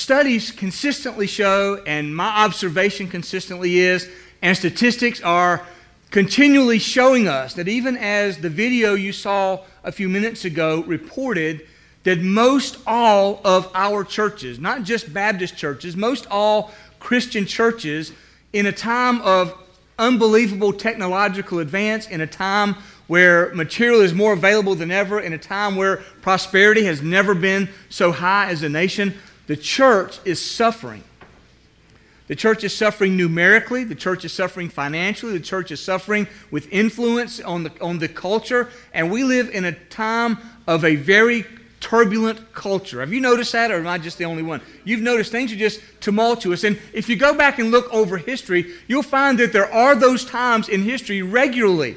studies consistently show, and my observation consistently is, and statistics are continually showing us that even as the video you saw a few minutes ago reported, that most all of our churches, not just Baptist churches, most all Christian churches, in a time of unbelievable technological advance, in a time where material is more available than ever, in a time where prosperity has never been so high as a nation, the church is suffering. The church is suffering numerically, the church is suffering financially, the church is suffering with influence on the, on the culture, and we live in a time of a very turbulent culture. Have you noticed that, or am I just the only one? You've noticed things are just tumultuous. And if you go back and look over history, you'll find that there are those times in history regularly.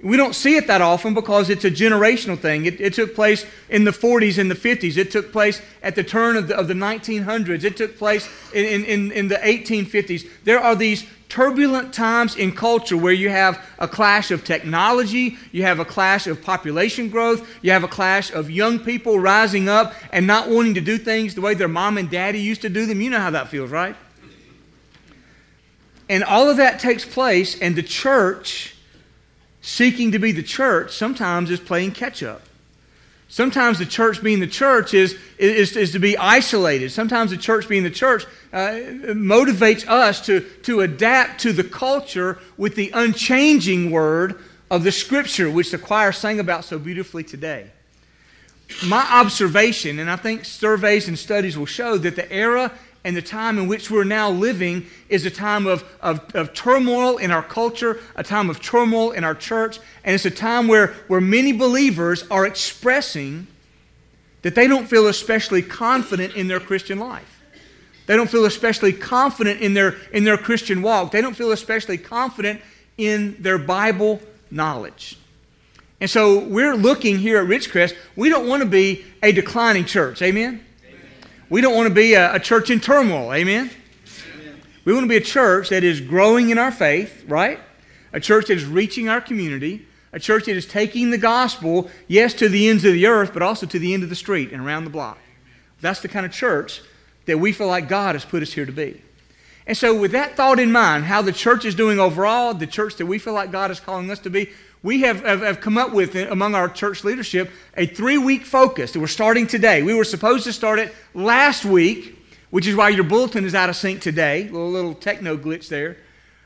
We don't see it that often because it's a generational thing. It, it took place in the 40s and the 50s. It took place at the turn of the, of the 1900s. It took place in, in, in the 1850s. There are these turbulent times in culture where you have a clash of technology, you have a clash of population growth, you have a clash of young people rising up and not wanting to do things the way their mom and daddy used to do them. You know how that feels, right? And all of that takes place, and the church, seeking to be the church, sometimes is playing catch up. Sometimes the church being the church is, is, is to be isolated. Sometimes the church being the church uh, motivates us to, to adapt to the culture with the unchanging word of the scripture, which the choir sang about so beautifully today. My observation, and I think surveys and studies will show that the era and the time in which we're now living is a time of, of, of, turmoil in our culture, a time of turmoil in our church, and it's a time where, where many believers are expressing that they don't feel especially confident in their Christian life. They don't feel especially confident in their, in their Christian walk. They don't feel especially confident in their Bible knowledge. And so we're looking here at Ridgecrest. We don't want to be a declining church. Amen? We don't want to be a, a church in turmoil. Amen? Amen? We want to be a church that is growing in our faith, right? A church that is reaching our community. A church that is taking the gospel, yes, to the ends of the earth, but also to the end of the street and around the block. That's the kind of church that we feel like God has put us here to be. And so, with that thought in mind, how the church is doing overall, the church that we feel like God is calling us to be, we have, have, have, come up with, among our church leadership, a three week focus that we're starting today. We were supposed to start it last week, which is why your bulletin is out of sync today. A little, little techno glitch there.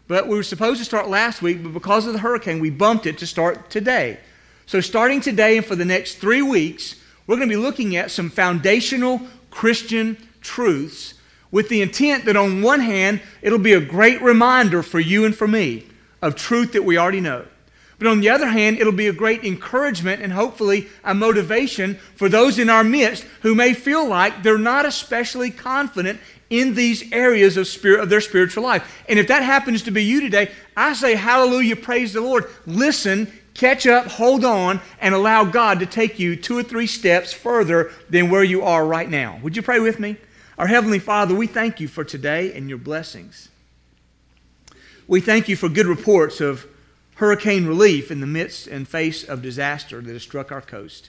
But we were supposed to start last week, but because of the hurricane, we bumped it to start today. So, starting today and for the next three weeks, we're going to be looking at some foundational Christian truths with the intent that, on one hand, it'll be a great reminder for you and for me of truth that we already know. But on the other hand, it'll be a great encouragement and hopefully a motivation for those in our midst who may feel like they're not especially confident in these areas of, spirit, of their spiritual life. And if that happens to be you today, I say, Hallelujah, praise the Lord. Listen, catch up, hold on, and allow God to take you two or three steps further than where you are right now. Would you pray with me? Our Heavenly Father, we thank you for today and your blessings. We thank you for good reports of hurricane relief in the midst and face of disaster that has struck our coast,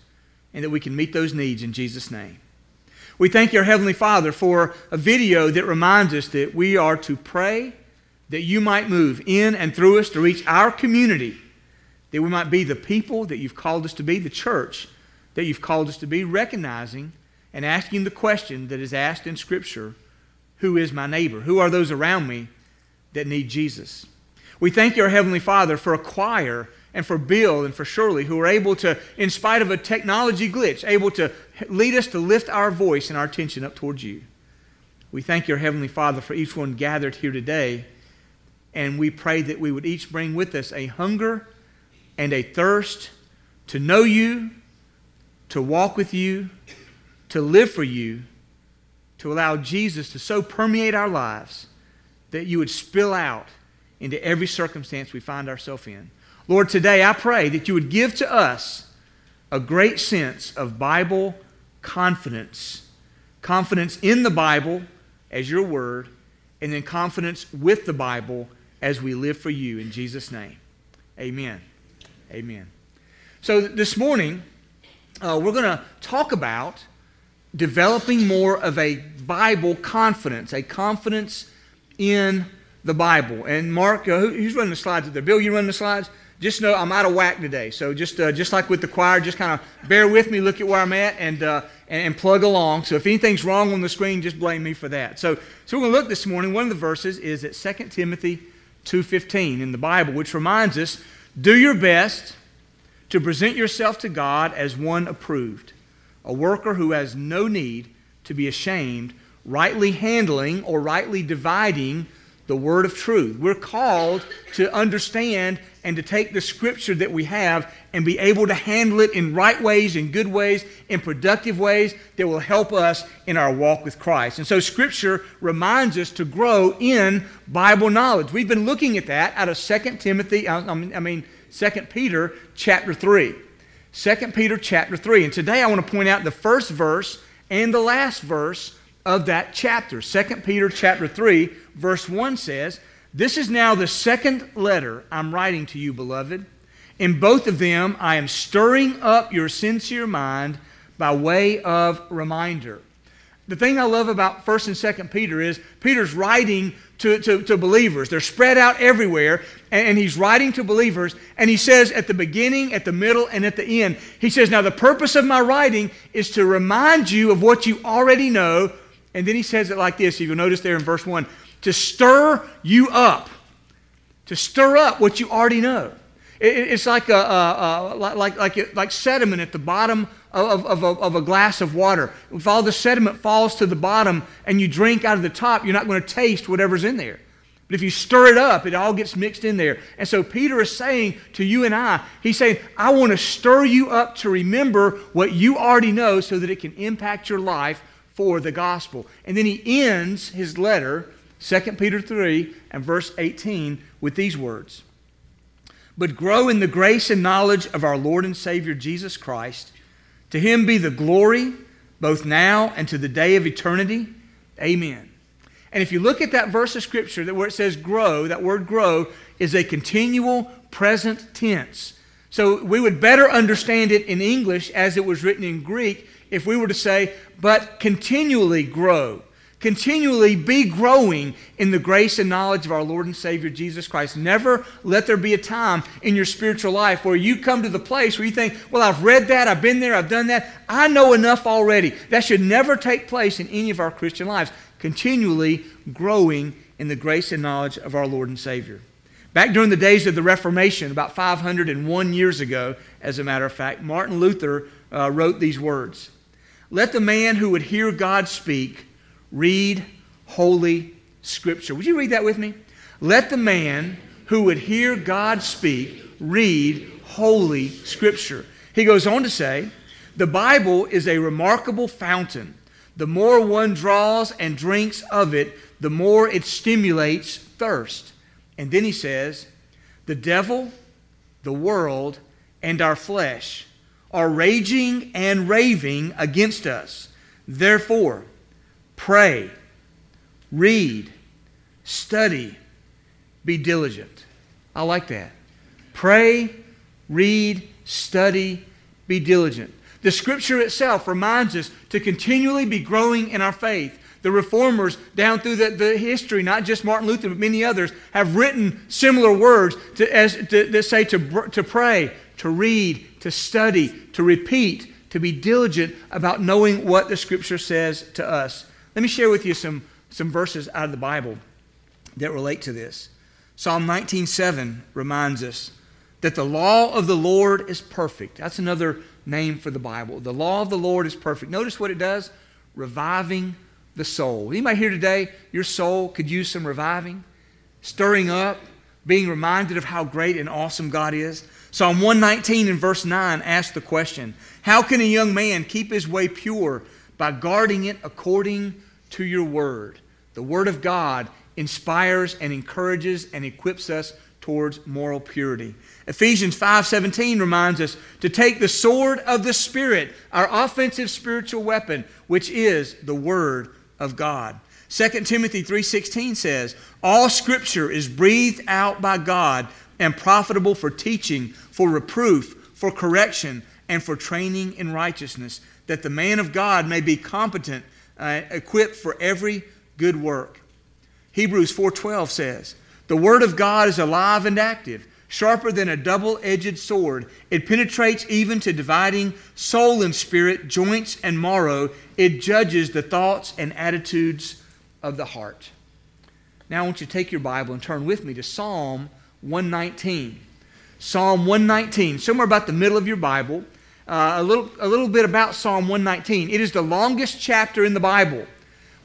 and that we can meet those needs in Jesus' name. We thank your Heavenly Father for a video that reminds us that we are to pray that you might move in and through us to reach our community, that we might be the people that you've called us to be, the church that you've called us to be, recognizing and asking the question that is asked in Scripture Who is my neighbor? Who are those around me that need Jesus? We thank you, our Heavenly Father for a choir and for Bill and for Shirley who are able to, in spite of a technology glitch, able to lead us to lift our voice and our attention up towards you. We thank your Heavenly Father for each one gathered here today, and we pray that we would each bring with us a hunger and a thirst to know you, to walk with you, to live for you, to allow Jesus to so permeate our lives that you would spill out into every circumstance we find ourselves in. Lord, today I pray that you would give to us a great sense of Bible confidence confidence in the Bible as your word, and then confidence with the Bible as we live for you. In Jesus' name, amen. Amen. So this morning, uh, we're going to talk about developing more of a Bible confidence, a confidence in the Bible. And Mark, uh, who's running the slides up there? Bill, you running the slides? Just know I'm out of whack today. So just, uh, just like with the choir, just kind of bear with me, look at where I'm at, and, uh, and, and, plug along. So if anything's wrong on the screen, just blame me for that. So, so we're going to look this morning. One of the verses is at 2 Timothy 2.15 in the Bible, which reminds us, do your best to present yourself to God as one approved, a worker who has no need to be ashamed, rightly handling or rightly dividing the word of truth. We're called to understand and to take the scripture that we have and be able to handle it in right ways, in good ways, in productive ways that will help us in our walk with Christ. And so scripture reminds us to grow in Bible knowledge. We've been looking at that out of 2 Timothy, I mean 2 Peter chapter 3. 2 Peter chapter 3. And today I want to point out the first verse and the last verse of that chapter. 2 Peter chapter 3, verse 1 says, This is now the second letter I'm writing to you, beloved. In both of them, I am stirring up your sincere mind by way of reminder. The thing I love about 1st and 2nd Peter is Peter's writing to, to, to, believers. They're spread out everywhere, and, and he's writing to believers. And he says at the beginning, at the middle, and at the end, he says, Now the purpose of my writing is to remind you of what you already know and then he says it like this. If you'll notice there in verse 1 to stir you up, to stir up what you already know. it's like, a, a, a, like, like, like sediment at the bottom of, of, of a glass of water. If all the sediment falls to the bottom and you drink out of the top, you're not going to taste whatever's in there. But if you stir it up, it all gets mixed in there. And so Peter is saying to you and I, he's saying, I want to stir you up to remember what you already know so that it can impact your life for the gospel. And then he ends his letter, 2 Peter 3 and verse 18, with these words But grow in the grace and knowledge of our Lord and Savior Jesus Christ. To him be the glory, both now and to the day of eternity. Amen. And if you look at that verse of Scripture that where it says grow, that word grow is a continual present tense. So we would better understand it in English as it was written in Greek if we were to say, but continually grow. Continually be growing in the grace and knowledge of our Lord and Savior Jesus Christ. Never let there be a time in your spiritual life where you come to the place where you think, well, I've read that, I've been there, I've done that, I know enough already. That should never take place in any of our Christian lives. Continually growing in the grace and knowledge of our Lord and Savior. Back during the days of the Reformation, about 501 years ago, as a matter of fact, Martin Luther uh, wrote these words let the man who would hear God speak read Holy Scripture. Would you read that with me? Let the man who would hear God speak read Holy Scripture. He goes on to say, The Bible is a remarkable fountain. The more one draws and drinks of it, the more it stimulates thirst. And then he says, The devil, the world, and our flesh are raging and raving against us. Therefore, pray, read, study, be diligent. I like that. Pray, read, study, be diligent. The scripture itself reminds us to continually be growing in our faith. The reformers down through the, the history, not just Martin Luther, but many others, have written similar words to, as, to, that say to, to pray, to read, to study, to repeat, to be diligent about knowing what the Scripture says to us. Let me share with you some, some verses out of the Bible that relate to this. Psalm 19:7 reminds us that the law of the Lord is perfect. That's another name for the Bible. The law of the Lord is perfect. Notice what it does? Reviving the soul. Anybody here today, your soul could use some reviving, stirring up, being reminded of how great and awesome God is. Psalm 119 and verse 9 asks the question How can a young man keep his way pure? By guarding it according to your word. The word of God inspires and encourages and equips us towards moral purity. Ephesians 5:17 reminds us to take the sword of the spirit, our offensive spiritual weapon, which is the word of God. 2 Timothy 3:16 says, "All scripture is breathed out by God and profitable for teaching, for reproof, for correction, and for training in righteousness, that the man of God may be competent, uh, equipped for every good work. Hebrews 4:12 says, "The word of God is alive and active, sharper than a double-edged sword. It penetrates even to dividing soul and spirit, joints and marrow. It judges the thoughts and attitudes of the heart." Now I want you to take your Bible and turn with me to Psalm 119. Psalm 119, somewhere about the middle of your Bible. Uh, a, little, a little bit about Psalm 119. It is the longest chapter in the Bible.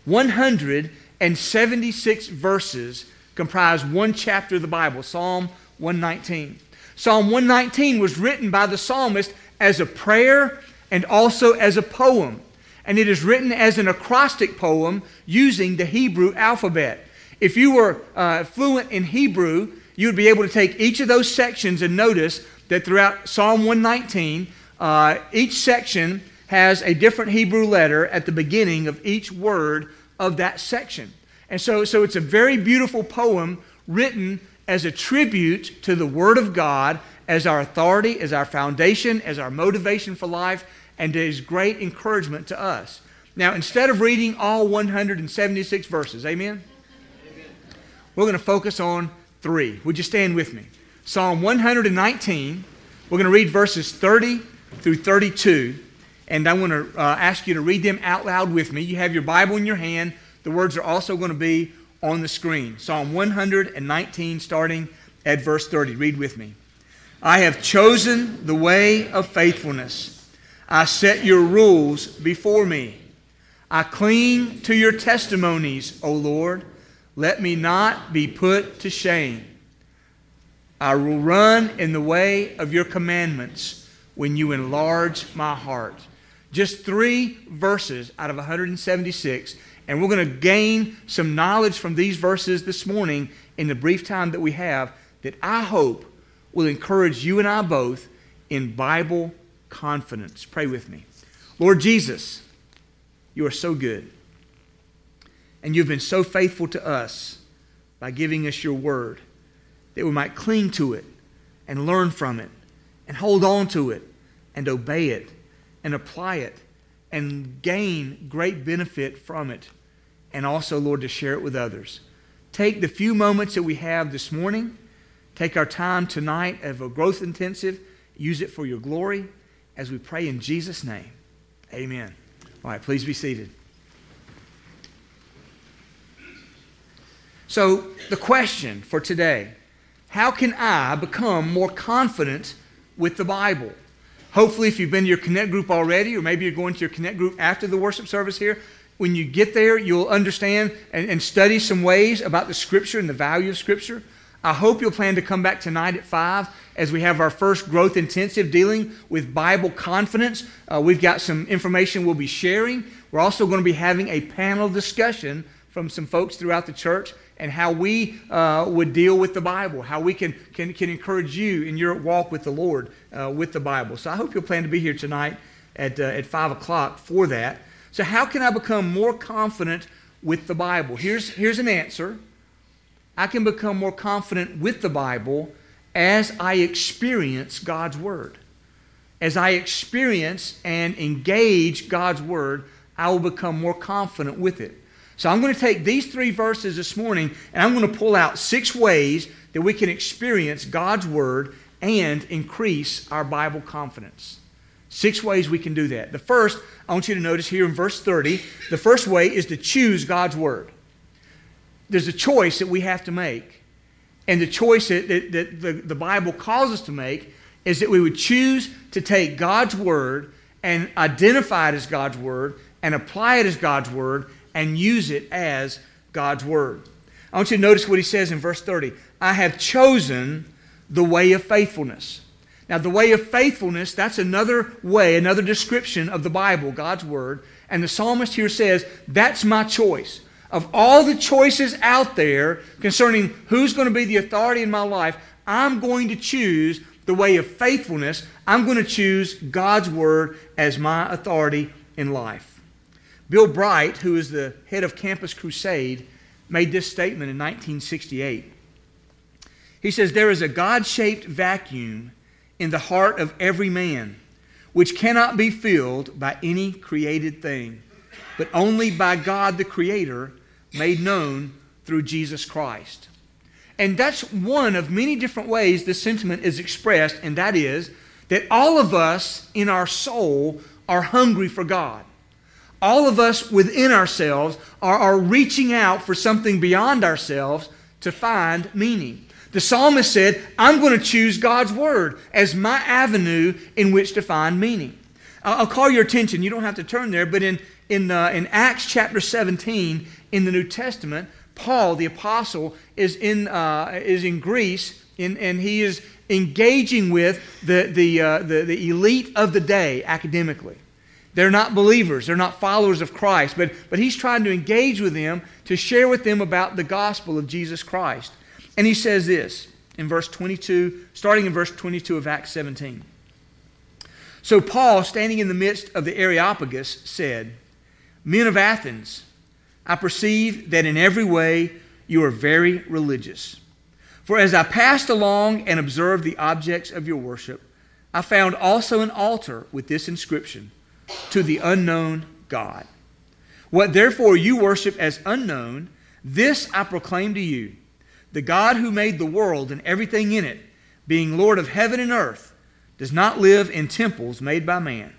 176 verses comprise one chapter of the Bible, Psalm 119. Psalm 119 was written by the psalmist as a prayer and also as a poem. And it is written as an acrostic poem using the Hebrew alphabet. If you were uh, fluent in Hebrew, you would be able to take each of those sections and notice that throughout Psalm 119, uh, each section has a different Hebrew letter at the beginning of each word of that section. And so, so it's a very beautiful poem written as a tribute to the Word of God as our authority, as our foundation, as our motivation for life, and as great encouragement to us. Now, instead of reading all 176 verses, amen? amen. We're going to focus on 3. Would you stand with me? Psalm 119. We're going to read verses 30 through 32. And I want to uh, ask you to read them out loud with me. You have your Bible in your hand. The words are also going to be on the screen. Psalm 119, starting at verse 30. Read with me. I have chosen the way of faithfulness. I set your rules before me. I cling to your testimonies, O Lord. Let me not be put to shame. I will run in the way of your commandments when you enlarge my heart. Just three verses out of 176, and we're going to gain some knowledge from these verses this morning in the brief time that we have that I hope will encourage you and I both in Bible confidence. Pray with me. Lord Jesus, you are so good. And you've been so faithful to us by giving us your word that we might cling to it and learn from it and hold on to it and obey it and apply it and gain great benefit from it. And also, Lord, to share it with others. Take the few moments that we have this morning, take our time tonight of a growth intensive, use it for your glory as we pray in Jesus' name. Amen. All right, please be seated. So, the question for today how can I become more confident with the Bible? Hopefully, if you've been to your Connect group already, or maybe you're going to your Connect group after the worship service here, when you get there, you'll understand and, and study some ways about the Scripture and the value of Scripture. I hope you'll plan to come back tonight at 5 as we have our first growth intensive dealing with Bible confidence. Uh, we've got some information we'll be sharing. We're also going to be having a panel discussion from some folks throughout the church and how we uh, would deal with the Bible, how we can, can, can encourage you in your walk with the Lord uh, with the Bible. So I hope you'll plan to be here tonight at, uh, at 5 o'clock for that. So, how can I become more confident with the Bible? Here's, here's an answer I can become more confident with the Bible as I experience God's Word. As I experience and engage God's Word, I will become more confident with it. So I'm going to take these three verses this morning and I'm going to pull out six ways that we can experience God's Word and increase our Bible confidence. Six ways we can do that. The first, I want you to notice here in verse 30, the first way is to choose God's Word. There's a choice that we have to make. And the choice that, that, that the, the Bible calls us to make is that we would choose to take God's Word and identify it as God's Word and apply it as God's Word and use it as God's word. I want you to notice what he says in verse 30 I have chosen the way of faithfulness. Now, the way of faithfulness, that's another way, another description of the Bible, God's Word. And the psalmist here says, That's my choice. Of all the choices out there concerning who's going to be the authority in my life, I'm going to choose the way of faithfulness. I'm going to choose God's Word as my authority in life. Bill Bright, who is the head of Campus Crusade, made this statement in 1968. He says, There is a God shaped vacuum in the heart of every man which cannot be filled by any created thing. but only by God the Creator, made known through Jesus Christ. And that's one of many different ways this sentiment is expressed, and that is that all of us in our soul are hungry for God. All of us within ourselves are, are reaching out for something beyond ourselves to find meaning. The psalmist said, I'm going to choose God's word as my avenue in which to find meaning. I'll call your attention, you don't have to turn there, but in, in, uh, in Acts chapter 17 in the New Testament, Paul, the apostle, is in, uh, is in Greece in, and he is engaging with the, the, uh, the, the elite of the day academically. They're not believers, they're not followers of Christ, but, but he's trying to engage with them to share with them about the gospel of Jesus Christ. And he says this in verse 22, starting in verse 22 of Acts 17. So Paul, standing in the midst of the Areopagus, said, Men of Athens, I perceive that in every way you are very religious. For as I passed along and observed the objects of your worship, I found also an altar with this inscription To the unknown God. What therefore you worship as unknown, this I proclaim to you the God who made the world and everything in it, being Lord of heaven and earth does not live in temples made by man,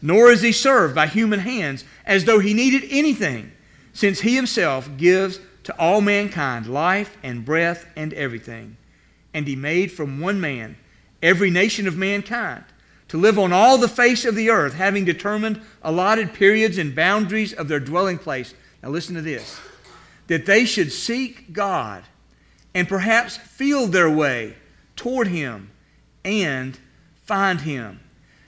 nor is he served by human hands as though he needed anything, since he himself gives to all mankind life and breath and everything. And he made from one man every nation of mankind to live on all the face of the earth, having determined allotted periods and boundaries of their dwelling place. Now, listen to this that they should seek God and perhaps feel their way toward him and find him.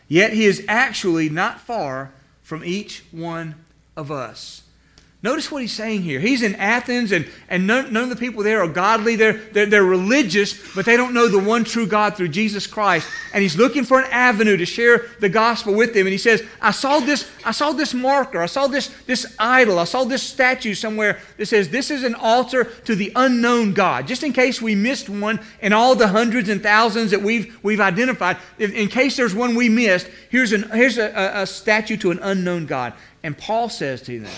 Yet he is actually not far from each one of us. Notice what he's saying here. He's in Athens, and, and none, none of the people there are godly. They're, they're, they're, religious, but they don't know the one true God through Jesus Christ. And he's looking for an avenue to share the gospel with them. And he says, I saw this, I saw this marker, I saw this, this idol, I saw this statue somewhere that says, This is an altar to the unknown God. Just in case we missed one in all the hundreds and thousands that we've, we've identified, if, in case there's one we missed, here's, an, here's a, a, a statue to an unknown God. And Paul says to them,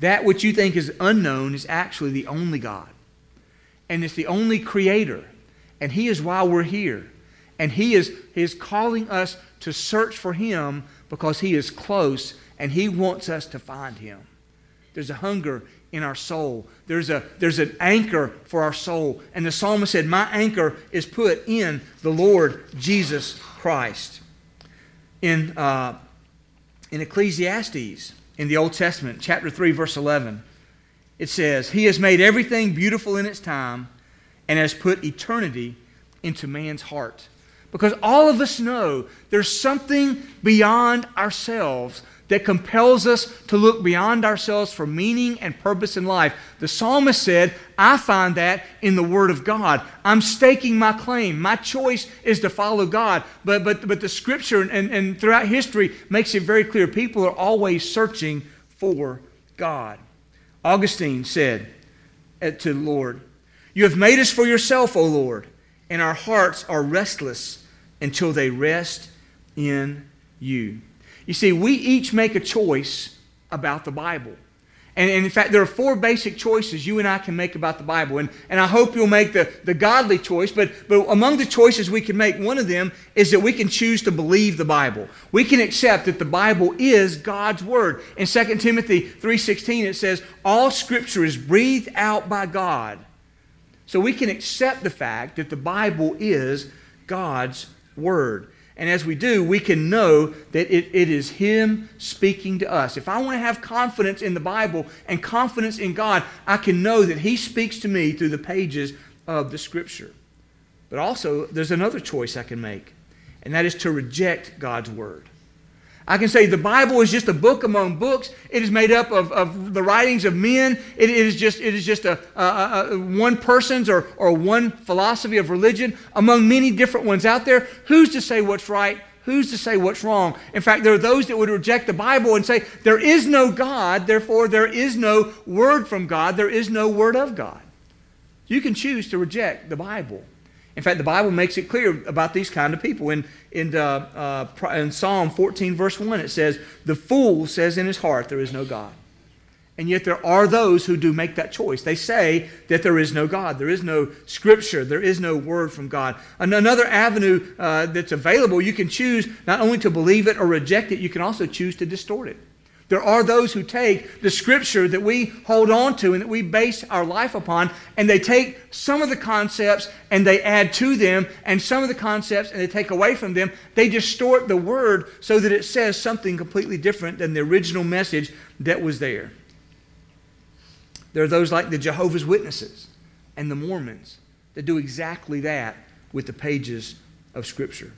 that which you think is unknown is actually the only God. And it's the only creator. And He is why we're here. And He is, he is calling us to search for Him because He is close and He wants us to find Him. There's a hunger in our soul. There's, a, there's an anchor for our soul. And the psalmist said, My anchor is put in the Lord Jesus Christ. In, uh, in Ecclesiastes, in the Old Testament, chapter 3, verse 11. It says, He has made everything beautiful in its time and has put eternity into man's heart. Because all of us know there's something beyond ourselves that compels us to look beyond ourselves for meaning and purpose in life. The psalmist said, I find that in the Word of God. I'm staking my claim. My choice is to follow God. But, but, but the Scripture and, and throughout history makes it very clear people are always searching for God. Augustine said eh, to the Lord, You have made us for yourself, O Lord, and our hearts are restless until they rest in you. You see, we each make a choice about the Bible. And, in fact, there are four basic choices you and I can make about the Bible. And, and I hope you'll make the, the godly choice. But, but among the choices we can make, one of them is that we can choose to believe the Bible. We can accept that the Bible is God's Word. In 2 Timothy 3.16, it says, All Scripture is breathed out by God. So we can accept the fact that the Bible is God's Word. And as we do, we can know that it, it is Him speaking to us. If I want to have confidence in the Bible and confidence in God, I can know that He speaks to me through the pages of the Scripture. But also, there's another choice I can make, and that is to reject God's Word. I can say the Bible is just a book among books. It is made up of, of the writings of men. it is just, it is just a, a, a, one person's or, or one philosophy of religion among many different ones out there. Who's to say what's right? Who's to say what's wrong? In fact, there are those that would reject the Bible and say, there is no God, therefore there is no word from God, there is no word of God. You can choose to reject the Bible. In fact, the Bible makes it clear about these kind of people. In, in, uh, uh, in Psalm 14, verse 1, it says, The fool says in his heart, There is no God. And yet there are those who do make that choice. They say that there is no God, there is no scripture, there is no word from God. Another avenue uh, that's available, you can choose not only to believe it or reject it, you can also choose to distort it. There are those who take the scripture that we hold on to and that we base our life upon, and they take some of the concepts and they add to them, and some of the concepts and they take away from them. They distort the word so that it says something completely different than the original message that was there. There are those like the Jehovah's Witnesses and the Mormons that do exactly that with the pages of Scripture.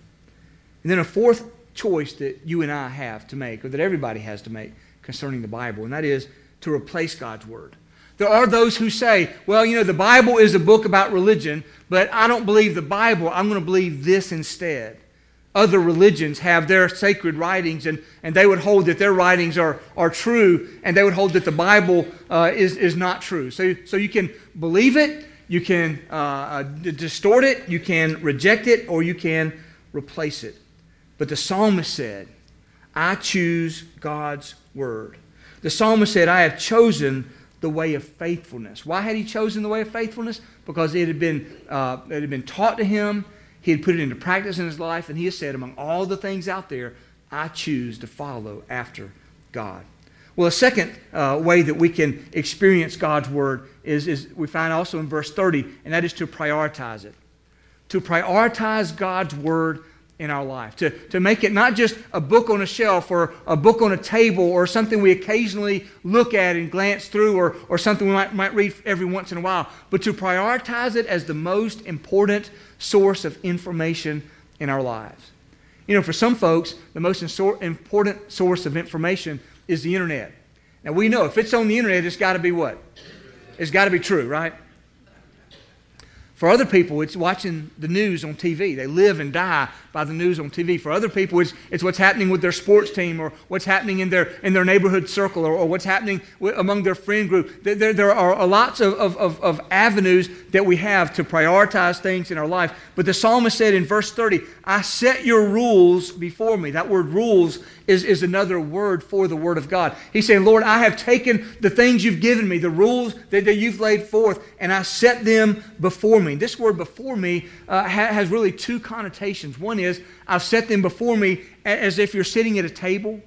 And then a fourth choice that you and I have to make, or that everybody has to make concerning the Bible, and that is to replace God's Word. There are those who say, well, you know, the Bible is a book about religion, but I don't believe the Bible. I'm going to believe this instead other religions have their sacred writings, and, and they would hold that their writings are, are true, and they would hold that the Bible uh, is, is not true. So, so you can believe it, you can uh, uh, distort it, you can reject it, or you can replace it. But the psalmist said, I choose God's word. The psalmist said, I have chosen the way of faithfulness. Why had he chosen the way of faithfulness? Because it had been, uh, it had been taught to him he had put it into practice in his life, and he has said, among all the things out there, I choose to follow after God. Well, a second uh, way that we can experience God's word is, is we find also in verse 30, and that is to prioritize it. To prioritize God's word in our life, to, to make it not just a book on a shelf or a book on a table or something we occasionally look at and glance through or, or something we might, might read every once in a while, but to prioritize it as the most important source of information in our lives. You know, for some folks, the most important source of information is the internet. Now, we know if it's on the internet, it's got to be what? It's got to be true, right? For other people, it's watching the news on TV. They live and die by the news on TV. For other people, it's, it's what's happening with their sports team or what's happening in their, in their neighborhood circle or, or what's happening among their friend group. There, there are lots of, of, of avenues that we have to prioritize things in our life. But the psalmist said in verse 30, I set your rules before me. That word rules is, is another word for the Word of God. He's saying, Lord, I have taken the things you've given me, the rules that, that you've laid forth, and I set them before me. This word before me uh, ha- has really two connotations. One is I've set them before me as if you're sitting at a table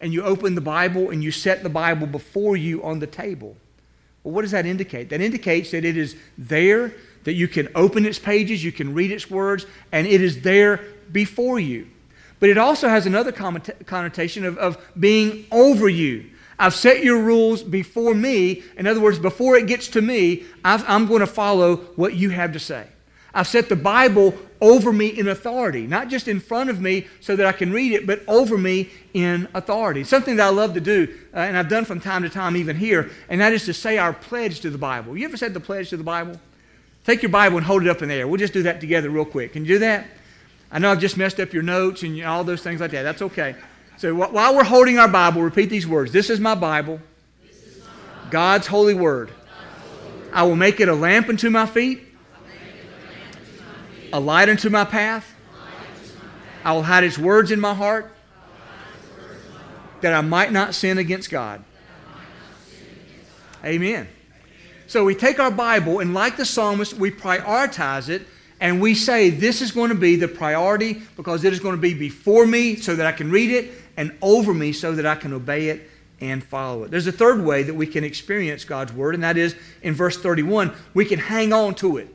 and you open the Bible and you set the Bible before you on the table. Well, what does that indicate? That indicates that it is there, that you can open its pages, you can read its words, and it is there before you. But it also has another connotation of, of being over you. I've set your rules before me. In other words, before it gets to me, i am going to follow what you have to say. I've set the Bible over me in authority, not just in front of me so that I can read it, but over me in authority. Something that I love to do, uh, and I've done from time to time even here, and that is to say our pledge to the Bible. You ever said the pledge to the Bible? Take your Bible and hold it up in the air. We'll just do that together real quick. Can you do that? I know I've just messed up your notes and all those things like that. That's okay. So while we're holding our Bible, repeat these words. This is my Bible, God's holy word. I will make it a lamp unto my feet, a light unto my path. I will hide His words in my heart, that I might not sin against God. Amen. So we take our Bible, and like the psalmist, we prioritize it and we say this is going to be the priority because it is going to be before me so that I can read it and over me so that I can obey it and follow it. There's a third way that we can experience God's word, and that is in verse 31, we can hang on to it.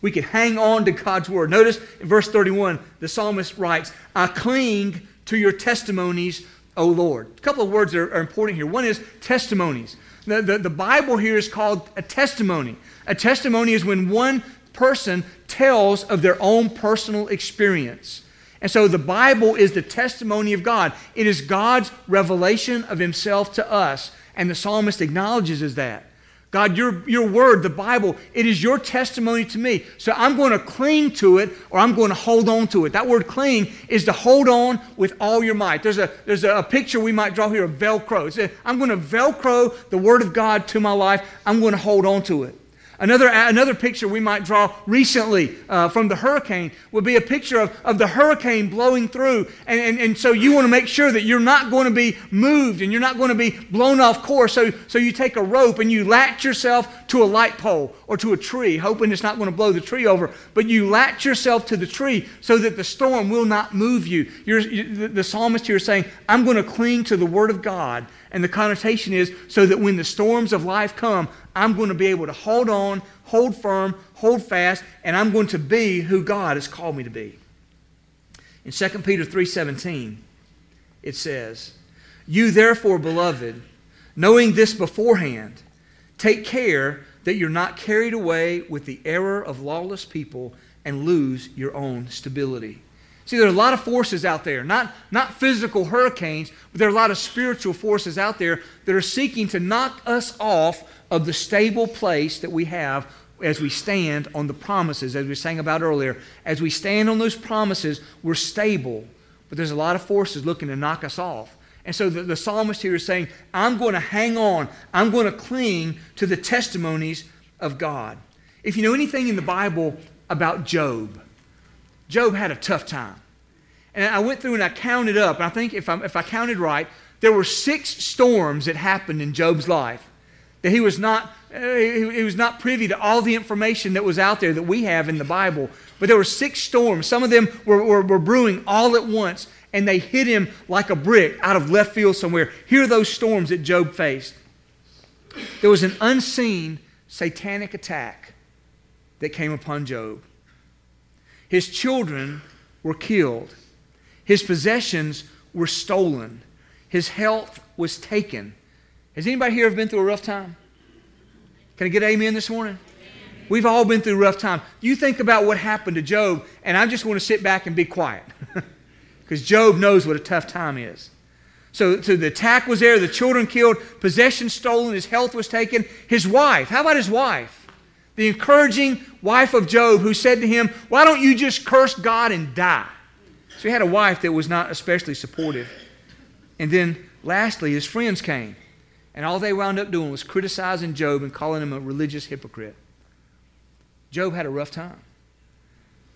We can hang on to God's word. Notice in verse 31, the psalmist writes, I cling to your testimonies, O Lord. A couple of words are, are important here. One is testimonies. The, the, the Bible here is called a testimony. A testimony is when one person tells of their own personal experience. And so the Bible is the testimony of God. It is God's revelation of himself to us. And the psalmist acknowledges that. God, your, your word, the Bible, it is your testimony to me. So I'm going to cling to it or I'm going to hold on to it. That word cling is to hold on with all your might. There's a, there's a, picture we might draw here of Velcro. A, I'm going to Velcro the word of God to my life. I'm going to hold on to it. Another, another picture we might draw recently uh, from the hurricane would be a picture of, of the hurricane blowing through. And, and, and so you want to make sure that you're not going to be moved and you're not going to be blown off course. So, so you take a rope and you latch yourself to a light pole or to a tree, hoping it's not going to blow the tree over. But you latch yourself to the tree so that the storm will not move you. You the, the psalmist here is saying, I'm going to cling to the Word of God and the connotation is so that when the storms of life come, I'm going to be able to hold on, hold firm, hold fast, and I'm going to be who God has called me to be. In 2 Peter 3:17, it says, "You therefore, beloved, knowing this beforehand, take care that you're not carried away with the error of lawless people and lose your own stability." See, there are a lot of forces out there, not, not physical hurricanes, but there are a lot of spiritual forces out there that are seeking to knock us off of the stable place that we have as we stand on the promises, as we sang about earlier. As we stand on those promises, we're stable, but there's a lot of forces looking to knock us off. And so the, the psalmist here is saying, I'm going to hang on, I'm going to cling to the testimonies of God. If you know anything in the Bible about Job, Job had a tough time. And I went through and I counted up, and I think if, i if I counted right, there were six storms that happened in Job's life. That he was not, uh, he, was not privy to all the information that was out there that we have in the Bible. But there were six storms. Some of them were, were, were brewing all at once, and they hit him like a brick out of left field somewhere. Here are those storms that Job faced. There was an unseen satanic attack that came upon Job. His children were killed. His possessions were stolen. His health was taken. Has anybody here ever been through a rough time? Can I get amen this morning? We've all been through rough time. You think about what happened to Job, and I just want to sit back and be quiet. Because Job knows what a tough time is. So, so the attack was there, the children killed, possessions stolen, his health was taken. His wife, how about his wife? the encouraging wife of Job who said to him, Why don't you just curse God and die? So he had a wife that was not especially supportive. And then lastly, his friends came. And all they wound up doing was criticizing Job and calling him a religious hypocrite. Job had a rough time.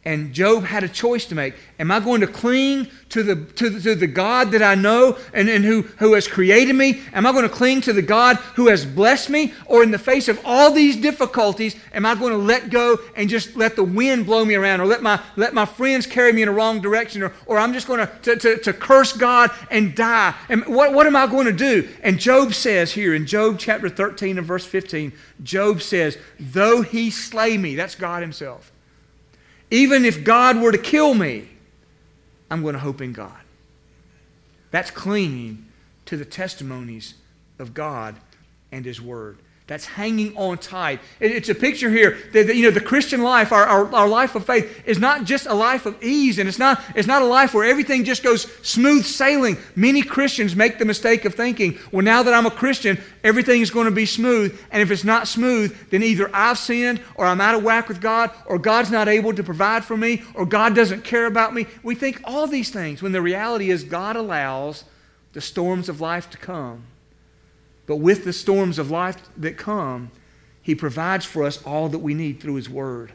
And Job had a choice to make. Am I going to cling to the, to the, to the God that I know and, and who, who has created me? Am I going to cling to the God who has blessed me? Or in the face of all these difficulties, am I going to let go and just let the wind blow me around or let my, let my friends carry me in a wrong direction or, or I'm just going to, to, to curse God and die? And what, what am I going to do? And Job says here in Job chapter 13 and verse 15, Job says, Though he slay me, that's God himself even if God were to kill me, I'm going to hope in God. That's clinging to the testimonies of God and His Word. That's hanging on tight. It's a picture here that, you know the Christian life, our, our, our, life of faith, is not just a life of ease, and it's not, it's not a life where everything just goes smooth sailing. Many Christians make the mistake of thinking, well, now that I'm a Christian, everything is going to be smooth. And if it's not smooth, then either I've sinned, or I'm out of whack with God, or God's not able to provide for me, or God doesn't care about me. We think all these things when the reality is God allows the storms of life to come but with the storms of life that come, He provides for us all that we need through His Word.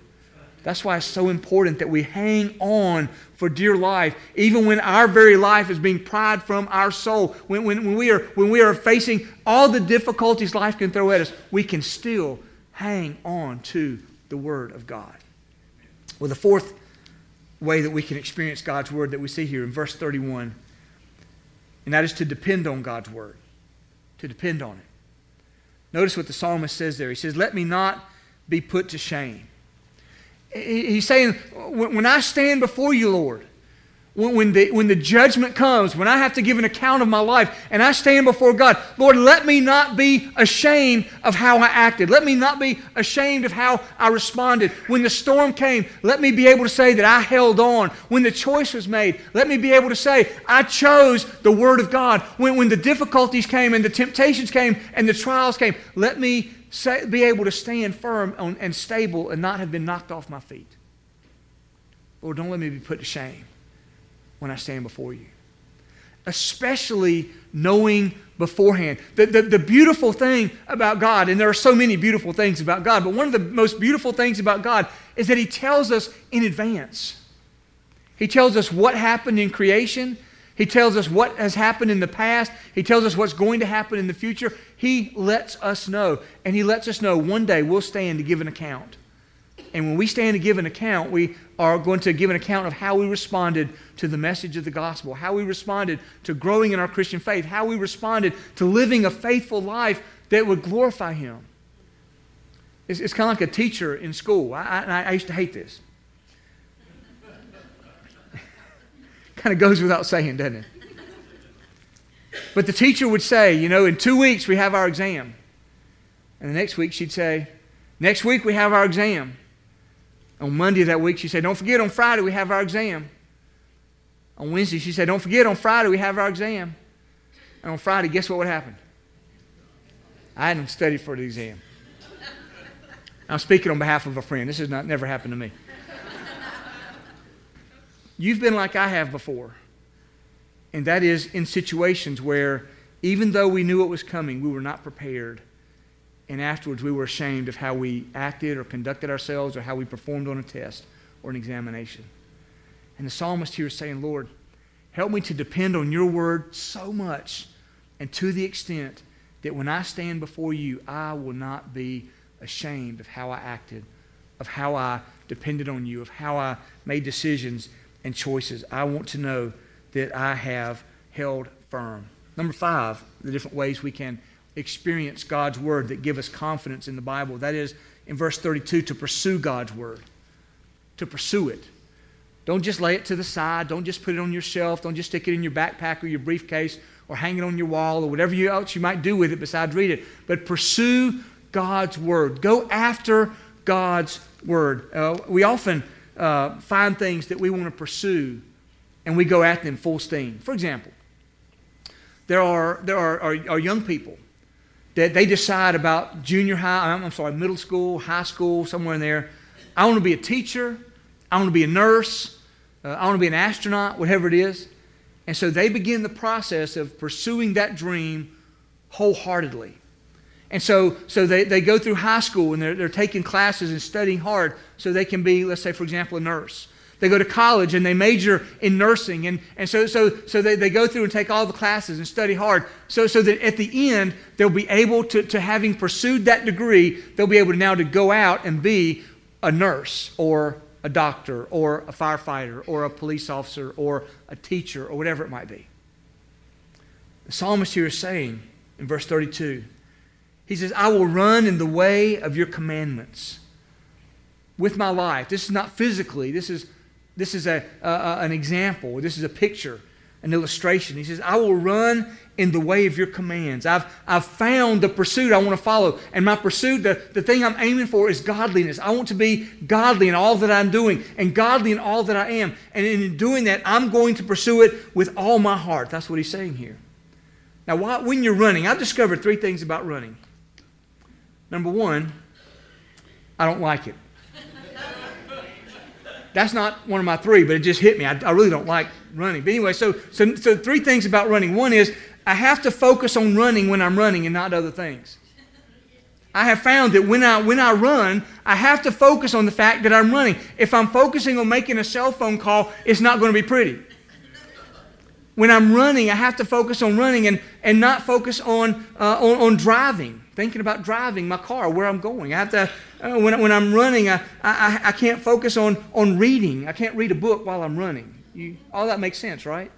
That's why it's so important that we hang on for dear life, even when our very life is being pried from our soul. When, when, when, we, are, when we are facing all the difficulties life can throw at us, we can still hang on to the Word of God. Well, the fourth way that we can experience God's Word that we see here in verse 31, and that is to depend on God's Word to depend on it. Notice what the psalmist says there. He says, Let me not be put to shame. He's saying, When I stand before you, Lord, when the, when the judgment comes, when I have to give an account of my life and I stand before God, Lord, let me not be ashamed of how I acted. Let me not be ashamed of how I responded. When the storm came, let me be able to say that I held on. When the choice was made, let me be able to say, I chose the Word of God. When, when the difficulties came and the temptations came and the trials came, let me say, be able to stand firm on, and stable and not have been knocked off my feet. Lord, don't let me be put to shame when I stand before you. Especially knowing beforehand. The, the, the, beautiful thing about God, and there are so many beautiful things about God, but one of the most beautiful things about God is that He tells us in advance. He tells us what happened in creation. He tells us what has happened in the past. He tells us what's going to happen in the future. He lets us know. And He lets us know one day we'll stand to give an account. And when we stand to give an account, we are going to give an account of how we responded to the message of the gospel, how we responded to growing in our Christian faith, how we responded to living a faithful life that would glorify Him. It's, it's kind of like a teacher in school. I, I, I used to hate this. kind of goes without saying, doesn't it? But the teacher would say, you know, in two weeks we have our exam. And the next week she'd say, next week we have our exam. On Monday that week, she said, Don't forget, on Friday we have our exam. On Wednesday, she said, Don't forget, on Friday we have our exam. And on Friday, guess what would happen? I hadn't studied for the exam. I'm speaking on behalf of a friend. This has not, never happened to me. You've been like I have before. And that is in situations where, even though we knew it was coming, we were not prepared and afterwards we were ashamed of how we acted or conducted ourselves or how we performed on a test or an examination. And the psalmist here is saying, Lord, help me to depend on your word so much and to the extent that when I stand before you, I will not be ashamed of how I acted, of how I depended on you, of how I made decisions and choices. I want to know that I have held firm. Number five, the different ways we can experience God's word that give us confidence in the Bible. That is, in verse 32, to pursue God's word, to pursue it. Don't just lay it to the side. Don't just put it on your shelf. Don't just stick it in your backpack or your briefcase or hang it on your wall or whatever else you might do with it besides read it. But pursue God's word. Go after God's word. Uh, we often uh, find things that we want to pursue and we go at them full steam. For example, there are, there are, are, are young people that they decide about junior high, I'm sorry, middle school, high school, somewhere in there. I want to be a teacher. I want to be a nurse. Uh, I want to be an astronaut, whatever it is. And so they begin the process of pursuing that dream wholeheartedly. And so, so they, they go through high school and they're, they're taking classes and studying hard so they can be, let's say, for example, a nurse. They go to college and they major in nursing. And, and so, so, so they, they go through and take all the classes and study hard so, so that at the end, they'll be able to, to, having pursued that degree, they'll be able to now to go out and be a nurse or a doctor or a firefighter or a police officer or a teacher or whatever it might be. The psalmist here is saying in verse 32, he says, I will run in the way of your commandments with my life. This is not physically, this is this is a, an example. This is a picture, an illustration. He says, I will run in the way of your commands. I've, I've found the pursuit I want to follow. And my pursuit, the, the thing I'm aiming for is godliness. I want to be godly in all that I'm doing and godly in all that I am. And in doing that, I'm going to pursue it with all my heart. That's what he's saying here. Now, why, when you're running, I've discovered three things about running. Number one, I don't like it. That's not one of my three, but it just hit me. I, I really don't like running. But anyway, so, so, so three things about running. One is I have to focus on running when I'm running and not other things. I have found that when I, when I run, I have to focus on the fact that I'm running. If I'm focusing on making a cell phone call, it's not going to be pretty. When I'm running, I have to focus on running and, and not focus on, uh, on, on driving thinking about driving my car, where I'm going. I have to, uh, when, when I'm running, I, I, I can't focus on, on reading. I can't read a book while I'm running. You, all that makes sense, right?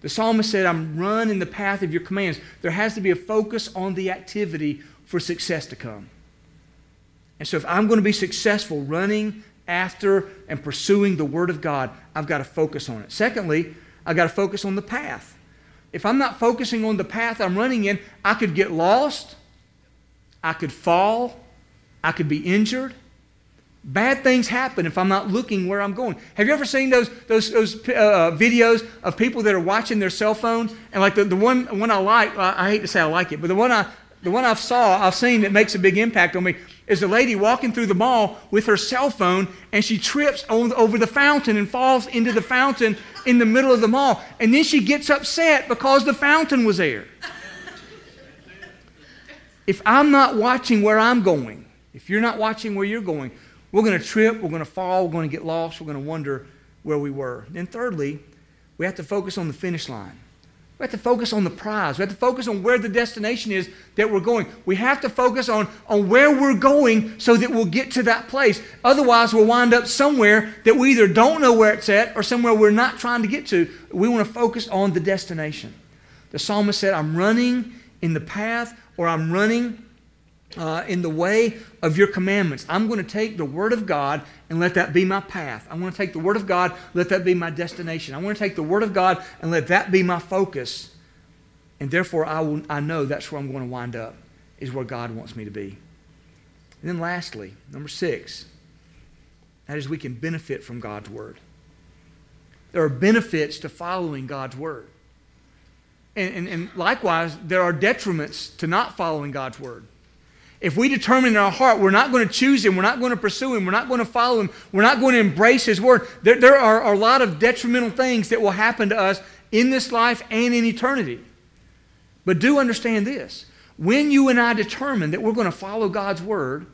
The psalmist said, I'm run in the path of your commands. There has to be a focus on the activity for success to come. And so, if I'm going to be successful running after and pursuing the Word of God, I've got to focus on it. Secondly, I've got to focus on the path. If I'm not focusing on the path I'm running in, I could get lost. I could fall, I could be injured. Bad things happen if I'm not looking where I'm going. Have you ever seen those, those, those uh, uh, videos of people that are watching their cell phones? And like the, the one, one I like, I hate to say I like it, but the one I, the one I've saw, I've seen that makes a big impact on me is a lady walking through the mall with her cell phone and she trips on, over the fountain and falls into the fountain in the middle of the mall. And then she gets upset because the fountain was there. If I'm not watching where I'm going, if you're not watching where you're going, we're going to trip, we're going to fall, we're going to get lost, we're going to wonder where we were. And thirdly, we have to focus on the finish line. We have to focus on the prize. We have to focus on where the destination is that we're going. We have to focus on, on where we're going so that we'll get to that place. Otherwise, we'll wind up somewhere that we either don't know where it's at or somewhere we're not trying to get to. We want to focus on the destination. The psalmist said, I'm running in the path or I'm running uh, in the way of your commandments. I'm going to take the Word of God and let that be my path. I'm going to take the Word of God, let that be my destination. I want to take the Word of God and let that be my focus. And therefore, I, will, I know that's where I'm going to wind up, is where God wants me to be. And then lastly, number six, that is we can benefit from God's Word. There are benefits to following God's Word. And, and, and likewise, there are detriments to not following God's Word. If we determine in our heart we're not going to choose Him, we're not going to pursue Him, we're not going to follow Him, we're not going to embrace His Word, there, there are, are a lot of detrimental things that will happen to us in this life and in eternity. But do understand this when you and I determine that we're going to follow God's Word,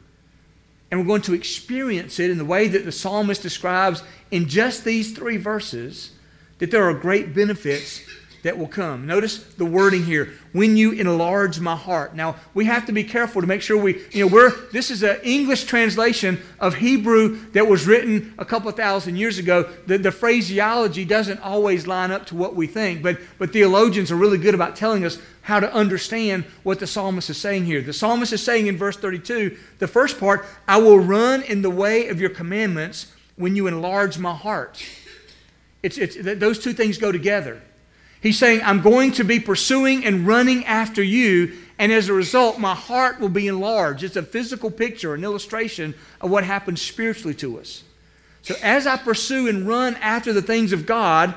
and we're going to experience it in the way that the psalmist describes in just these three verses, that there are great benefits that will come. Notice the wording here when you enlarge my heart. Now, we have to be careful to make sure we, you know, we're, this is an English translation of Hebrew that was written a couple thousand years ago. The, the phraseology doesn't always line up to what we think, but, but theologians are really good about telling us how to understand what the psalmist is saying here. The psalmist is saying in verse 32, the first part, I will run in the way of your commandments when you enlarge my heart. It's, it's, those two things go together. He's saying, I'm going to be pursuing and running after you, and as a result, my heart will be enlarged. It's a physical picture, an illustration of what happens spiritually to us. So as I pursue and run after the things of God,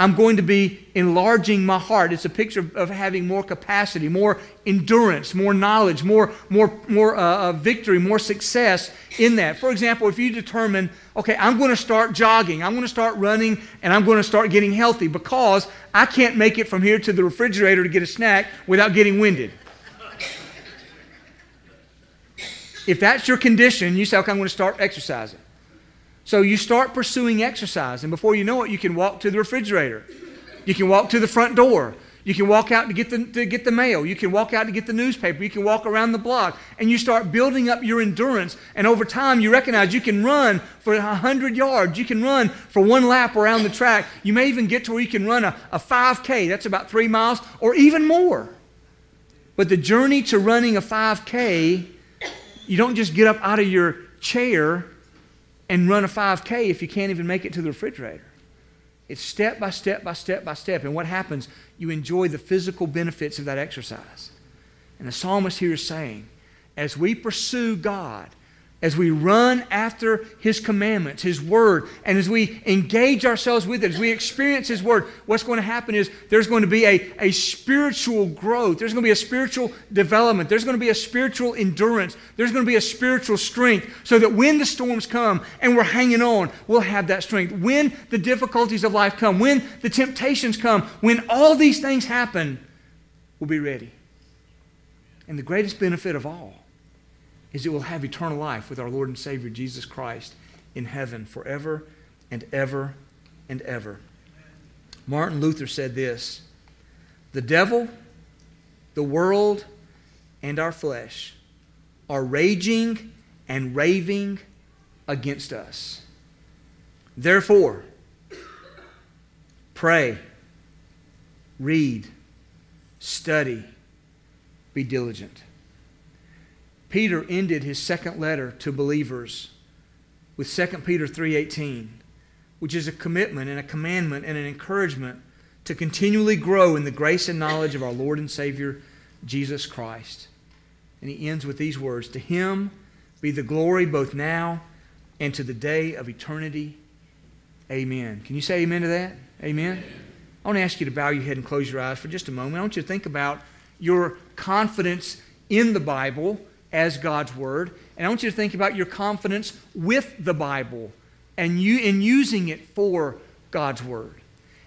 I'm going to be enlarging my heart. It's a picture of having more capacity, more endurance, more knowledge, more, more, more uh, uh, victory, more success in that. For example, if you determine, okay, I'm going to start jogging, I'm going to start running, and I'm going to start getting healthy because I can't make it from here to the refrigerator to get a snack without getting winded. if that's your condition, you say, okay, I'm going to start exercising. So you start pursuing exercise, and before you know it, you can walk to the refrigerator. You can walk to the front door. You can walk out to get, the, to get the mail. You can walk out to get the newspaper. You can walk around the block. And you start building up your endurance. And over time, you recognize you can run for 100 yards. You can run for one lap around the track. You may even get to where you can run a, a 5K. That's about three miles or even more. But the journey to running a 5K, you don't just get up out of your chair and run a 5K if you can't even make it to the refrigerator. It's step by step by step by step. And what happens? You enjoy the physical benefits of that exercise. And the psalmist here is saying, as we pursue God, as we run after His commandments, His Word, and as we engage ourselves with it, as we experience His Word, what's going to happen is there's going to be a, a spiritual growth. There's going to be a spiritual development. There's going to be a spiritual endurance. There's going to be a spiritual strength so that when the storms come and we're hanging on, we'll have that strength. When the difficulties of life come, when the temptations come, when all these things happen, we'll be ready. And the greatest benefit of all is it will have eternal life with our Lord and Savior Jesus Christ in heaven forever and ever and ever. Martin Luther said this The devil, the world, and our flesh are raging and raving against us. Therefore, pray, read, study, be diligent. Peter ended his second letter to believers with 2 Peter 3:18, which is a commitment and a commandment and an encouragement to continually grow in the grace and knowledge of our Lord and Savior Jesus Christ. And he ends with these words, "To him be the glory both now and to the day of eternity. Amen." Can you say amen to that? Amen. I want to ask you to bow your head and close your eyes for just a moment. I want you to think about your confidence in the Bible as God's Word. And I want you to think about your confidence with the Bible and you in using it for God's Word.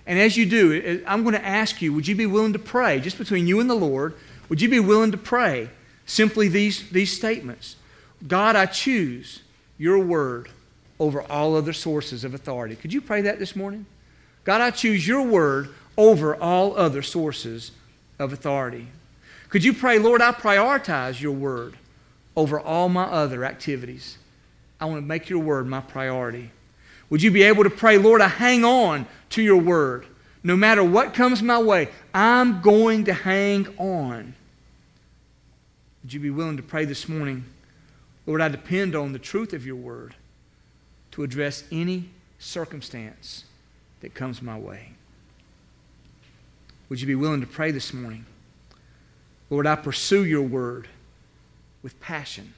And as you do, I'm going to ask you, would you be willing to pray, just between you and the Lord, would you be willing to pray Simply these, these statements God, I choose your word over all other sources of authority. Could you pray that this morning? God, I choose your word over all other sources of authority. Could you pray, Lord, I prioritize your word over all my other activities? I want to make your word my priority. Would you be able to pray, Lord, I hang on to your word. No matter what comes my way, I'm going to hang on. Would you be willing to pray this morning, Lord, I depend on the truth of your word to address any circumstance that comes my way? Would you be willing to pray this morning? Lord, I pursue your word with passion.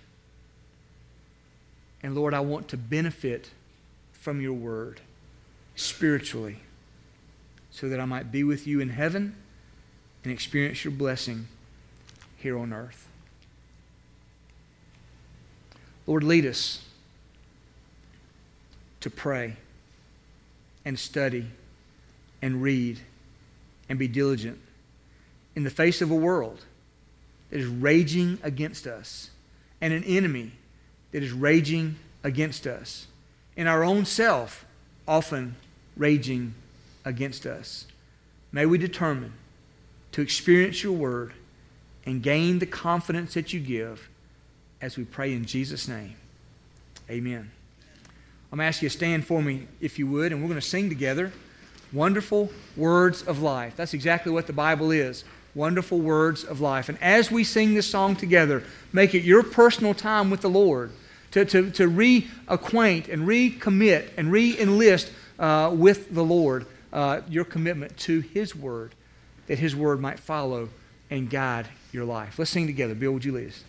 And Lord, I want to benefit from your word spiritually so that I might be with you in heaven and experience your blessing here on earth. Lord, lead us to pray and study and read and be diligent in the face of a world that is raging against us and an enemy that is raging against us and our own self often raging against us. May we determine to experience your word and gain the confidence that you give as we pray in Jesus' name. Amen. I'm going to ask you to stand for me, if you would, and we're going to sing together wonderful words of life. That's exactly what the Bible is wonderful words of life. And as we sing this song together, make it your personal time with the Lord to, to, to reacquaint and recommit and re enlist uh, with the Lord uh, your commitment to His Word, that His Word might follow and guide your life. Let's sing together. Bill, would you lead us?